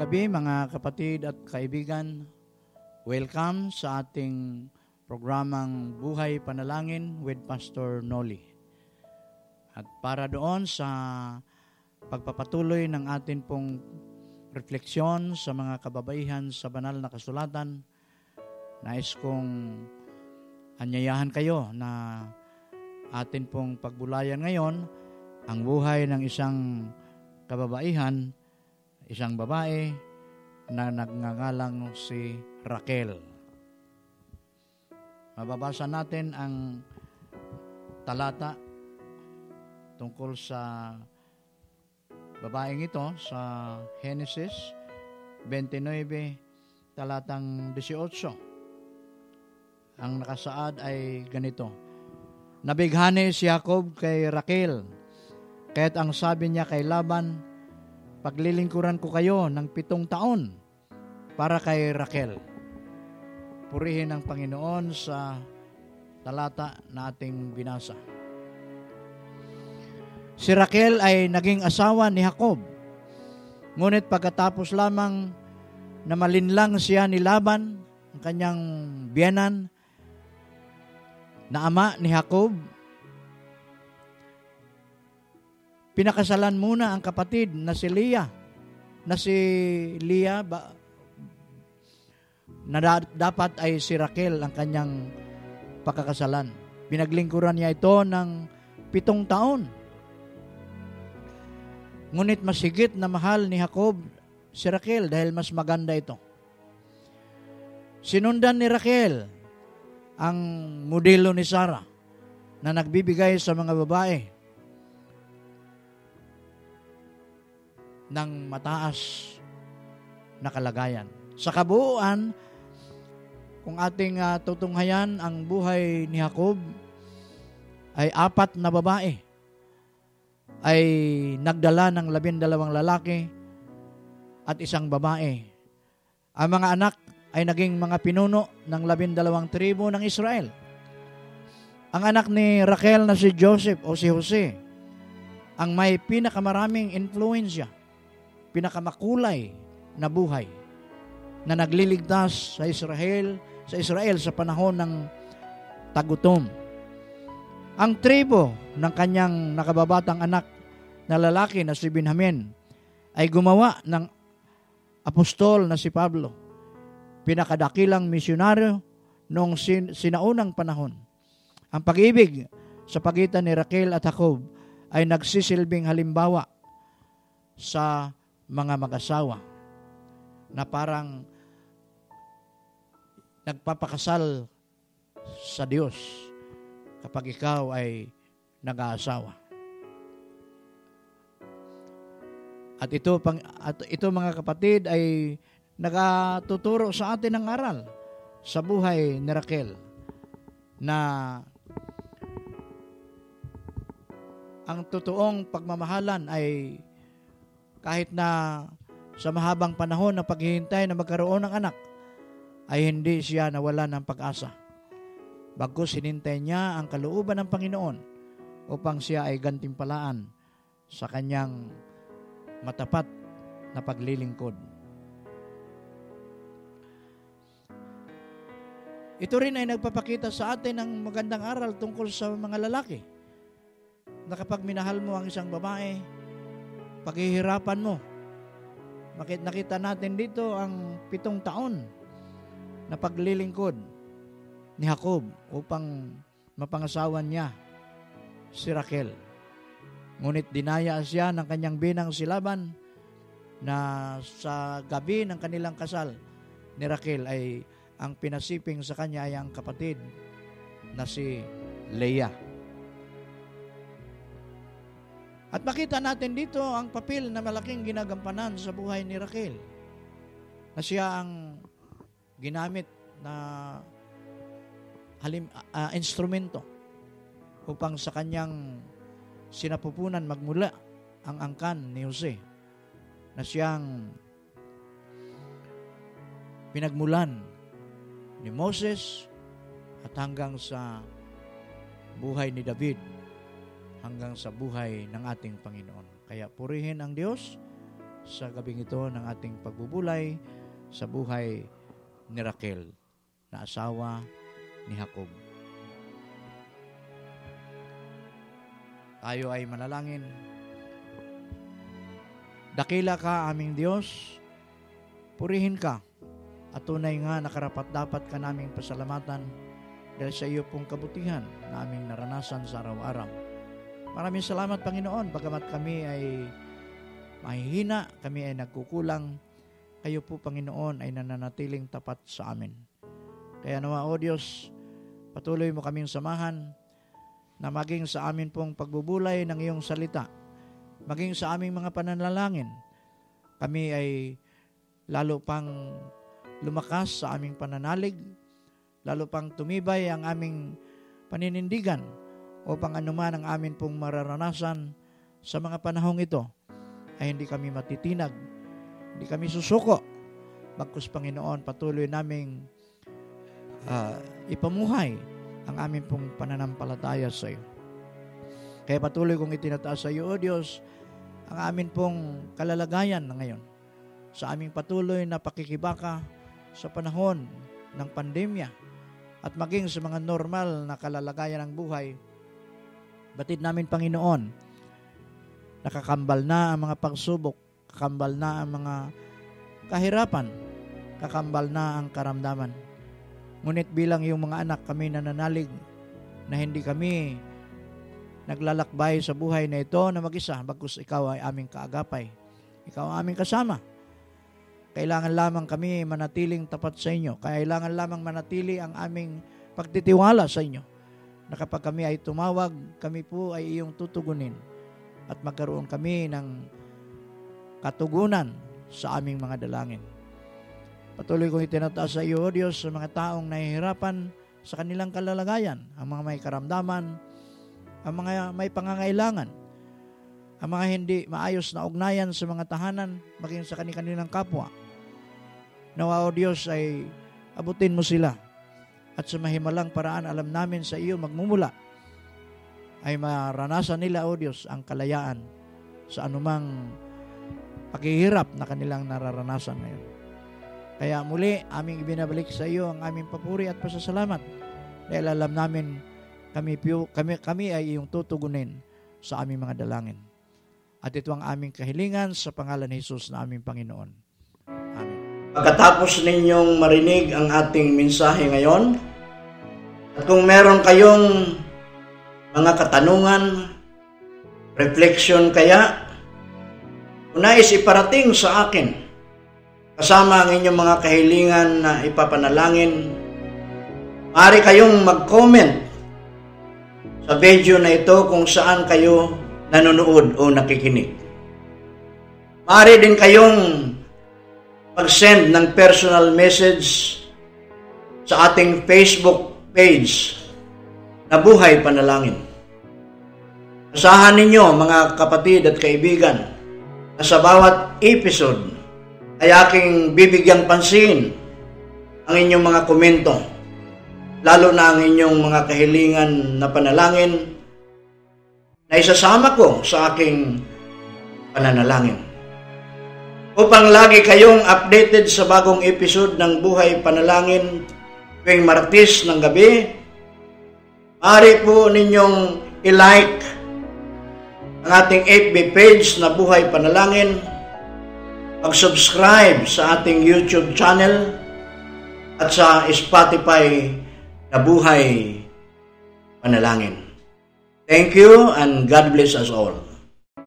gabi mga kapatid at kaibigan. Welcome sa ating programang Buhay Panalangin with Pastor Noli. At para doon sa pagpapatuloy ng atin pong refleksyon sa mga kababaihan sa banal na kasulatan, nais kong anyayahan kayo na atin pong pagbulayan ngayon ang buhay ng isang kababaihan isang babae na nagngangalang si Raquel. Mababasa natin ang talata tungkol sa babaeng ito sa Genesis 29 talatang 18. Ang nakasaad ay ganito. Nabighani si Jacob kay Raquel, kaya't ang sabi niya kay Laban, paglilingkuran ko kayo ng pitong taon para kay Raquel. Purihin ang Panginoon sa talata na ating binasa. Si Raquel ay naging asawa ni Jacob. Ngunit pagkatapos lamang na malinlang siya ni Laban, ang kanyang biyanan, na ama ni Jacob, pinakasalan muna ang kapatid na si Leah. Na si Leah ba, na da, dapat ay si Raquel ang kanyang pagkakasalan. Pinaglingkuran niya ito ng pitong taon. Ngunit masigit na mahal ni Jacob si Raquel dahil mas maganda ito. Sinundan ni Raquel ang modelo ni Sarah na nagbibigay sa mga babae ng mataas na kalagayan. Sa kabuuan, kung ating uh, tutunghayan ang buhay ni Jacob, ay apat na babae ay nagdala ng labindalawang lalaki at isang babae. Ang mga anak ay naging mga pinuno ng labindalawang tribo ng Israel. Ang anak ni Raquel na si Joseph o si Jose ang may pinakamaraming influensya pinakamakulay na buhay na nagliligtas sa Israel, sa Israel sa panahon ng tagutom. Ang tribo ng kanyang nakababatang anak na lalaki na si Benjamin ay gumawa ng apostol na si Pablo, pinakadakilang misyonaryo noong sin- sinaunang panahon. Ang pag-ibig sa pagitan ni Raquel at Jacob ay nagsisilbing halimbawa sa mga mag-asawa na parang nagpapakasal sa Diyos kapag ikaw ay nag-aasawa. At ito, pang, at ito mga kapatid ay nagatuturo sa atin ng aral sa buhay ni Raquel na ang totoong pagmamahalan ay kahit na sa mahabang panahon ng paghihintay na magkaroon ng anak, ay hindi siya nawala ng pag-asa. Bagkus hinintay niya ang kalooban ng Panginoon upang siya ay gantimpalaan sa kanyang matapat na paglilingkod. Ito rin ay nagpapakita sa atin ng magandang aral tungkol sa mga lalaki. Na kapag minahal mo ang isang babae, paghihirapan mo. Bakit nakita natin dito ang pitong taon na paglilingkod ni Jacob upang mapangasawan niya si Raquel. Ngunit dinaya siya ng kanyang binang si Laban na sa gabi ng kanilang kasal ni Raquel ay ang pinasiping sa kanya ay ang kapatid na si Leah. At makita natin dito ang papel na malaking ginagampanan sa buhay ni Raquel. Na siya ang ginamit na halim, uh, instrumento upang sa kanyang sinapupunan magmula ang angkan ni Jose na siyang pinagmulan ni Moses at hanggang sa buhay ni David hanggang sa buhay ng ating Panginoon. Kaya purihin ang Diyos sa gabing ito ng ating pagbubulay sa buhay ni Raquel na asawa ni Jacob. Tayo ay manalangin. Dakila ka aming Diyos, purihin ka at tunay nga nakarapat dapat ka naming pasalamatan dahil sa iyo pong kabutihan na aming naranasan sa araw-araw. Maraming salamat Panginoon, bagamat kami ay mahihina, kami ay nagkukulang, kayo po Panginoon ay nananatiling tapat sa amin. Kaya nawa o Diyos, patuloy mo kaming samahan na maging sa amin pong pagbubulay ng iyong salita, maging sa aming mga pananalangin, kami ay lalo pang lumakas sa aming pananalig, lalo pang tumibay ang aming paninindigan upang anuman ang amin pong mararanasan sa mga panahong ito ay hindi kami matitinag, hindi kami susuko. Bagkus Panginoon, patuloy naming uh, ipamuhay ang aming pong pananampalataya sa iyo. Kaya patuloy kong itinataas sa iyo, O Diyos, ang amin pong kalalagayan na ngayon sa aming patuloy na pakikibaka sa panahon ng pandemya at maging sa mga normal na kalalagayan ng buhay. Batid namin, Panginoon, Nakakambal na ang mga pagsubok, kakambal na ang mga kahirapan, kakambal na ang karamdaman. Ngunit bilang yung mga anak kami nananalig na hindi kami naglalakbay sa buhay na ito na mag-isa, bagkus ikaw ay aming kaagapay. Ikaw ang aming kasama. Kailangan lamang kami manatiling tapat sa inyo. Kailangan lamang manatili ang aming pagtitiwala sa inyo. Na kapag kami ay tumawag, kami po ay iyong tutugunin at magkaroon kami ng katugunan sa aming mga dalangin. Patuloy kong itinataas sa iyo, O Diyos, sa mga taong nahihirapan sa kanilang kalalagayan, ang mga may karamdaman, ang mga may pangangailangan, ang mga hindi maayos na ugnayan sa mga tahanan, maging sa kanilang kapwa. Nawa, O Diyos, ay abutin mo sila at sa mahimalang paraan alam namin sa iyo magmumula ay maranasan nila, O Diyos, ang kalayaan sa anumang paghihirap na kanilang nararanasan ngayon. Kaya muli, aming ibinabalik sa iyo ang aming papuri at pasasalamat dahil alam namin kami, kami, kami ay iyong tutugunin sa aming mga dalangin. At ito ang aming kahilingan sa pangalan ni Jesus na aming Panginoon. Pagkatapos ninyong marinig ang ating mensahe ngayon, at kung meron kayong mga katanungan, reflection kaya, kung nais iparating sa akin, kasama ang inyong mga kahilingan na ipapanalangin, maaari kayong mag-comment sa video na ito kung saan kayo nanonood o nakikinig. Maaari din kayong mag-send ng personal message sa ating Facebook page na buhay panalangin. Asahan ninyo mga kapatid at kaibigan na sa bawat episode ay aking bibigyang pansin ang inyong mga komento, lalo na ang inyong mga kahilingan na panalangin na isasama ko sa aking pananalangin. Upang lagi kayong updated sa bagong episode ng Buhay Panalangin tuwing Martes ng gabi, Maaari po ninyong i-like ang ating FB page na Buhay Panalangin, mag-subscribe sa ating YouTube channel at sa Spotify na Buhay Panalangin. Thank you and God bless us all.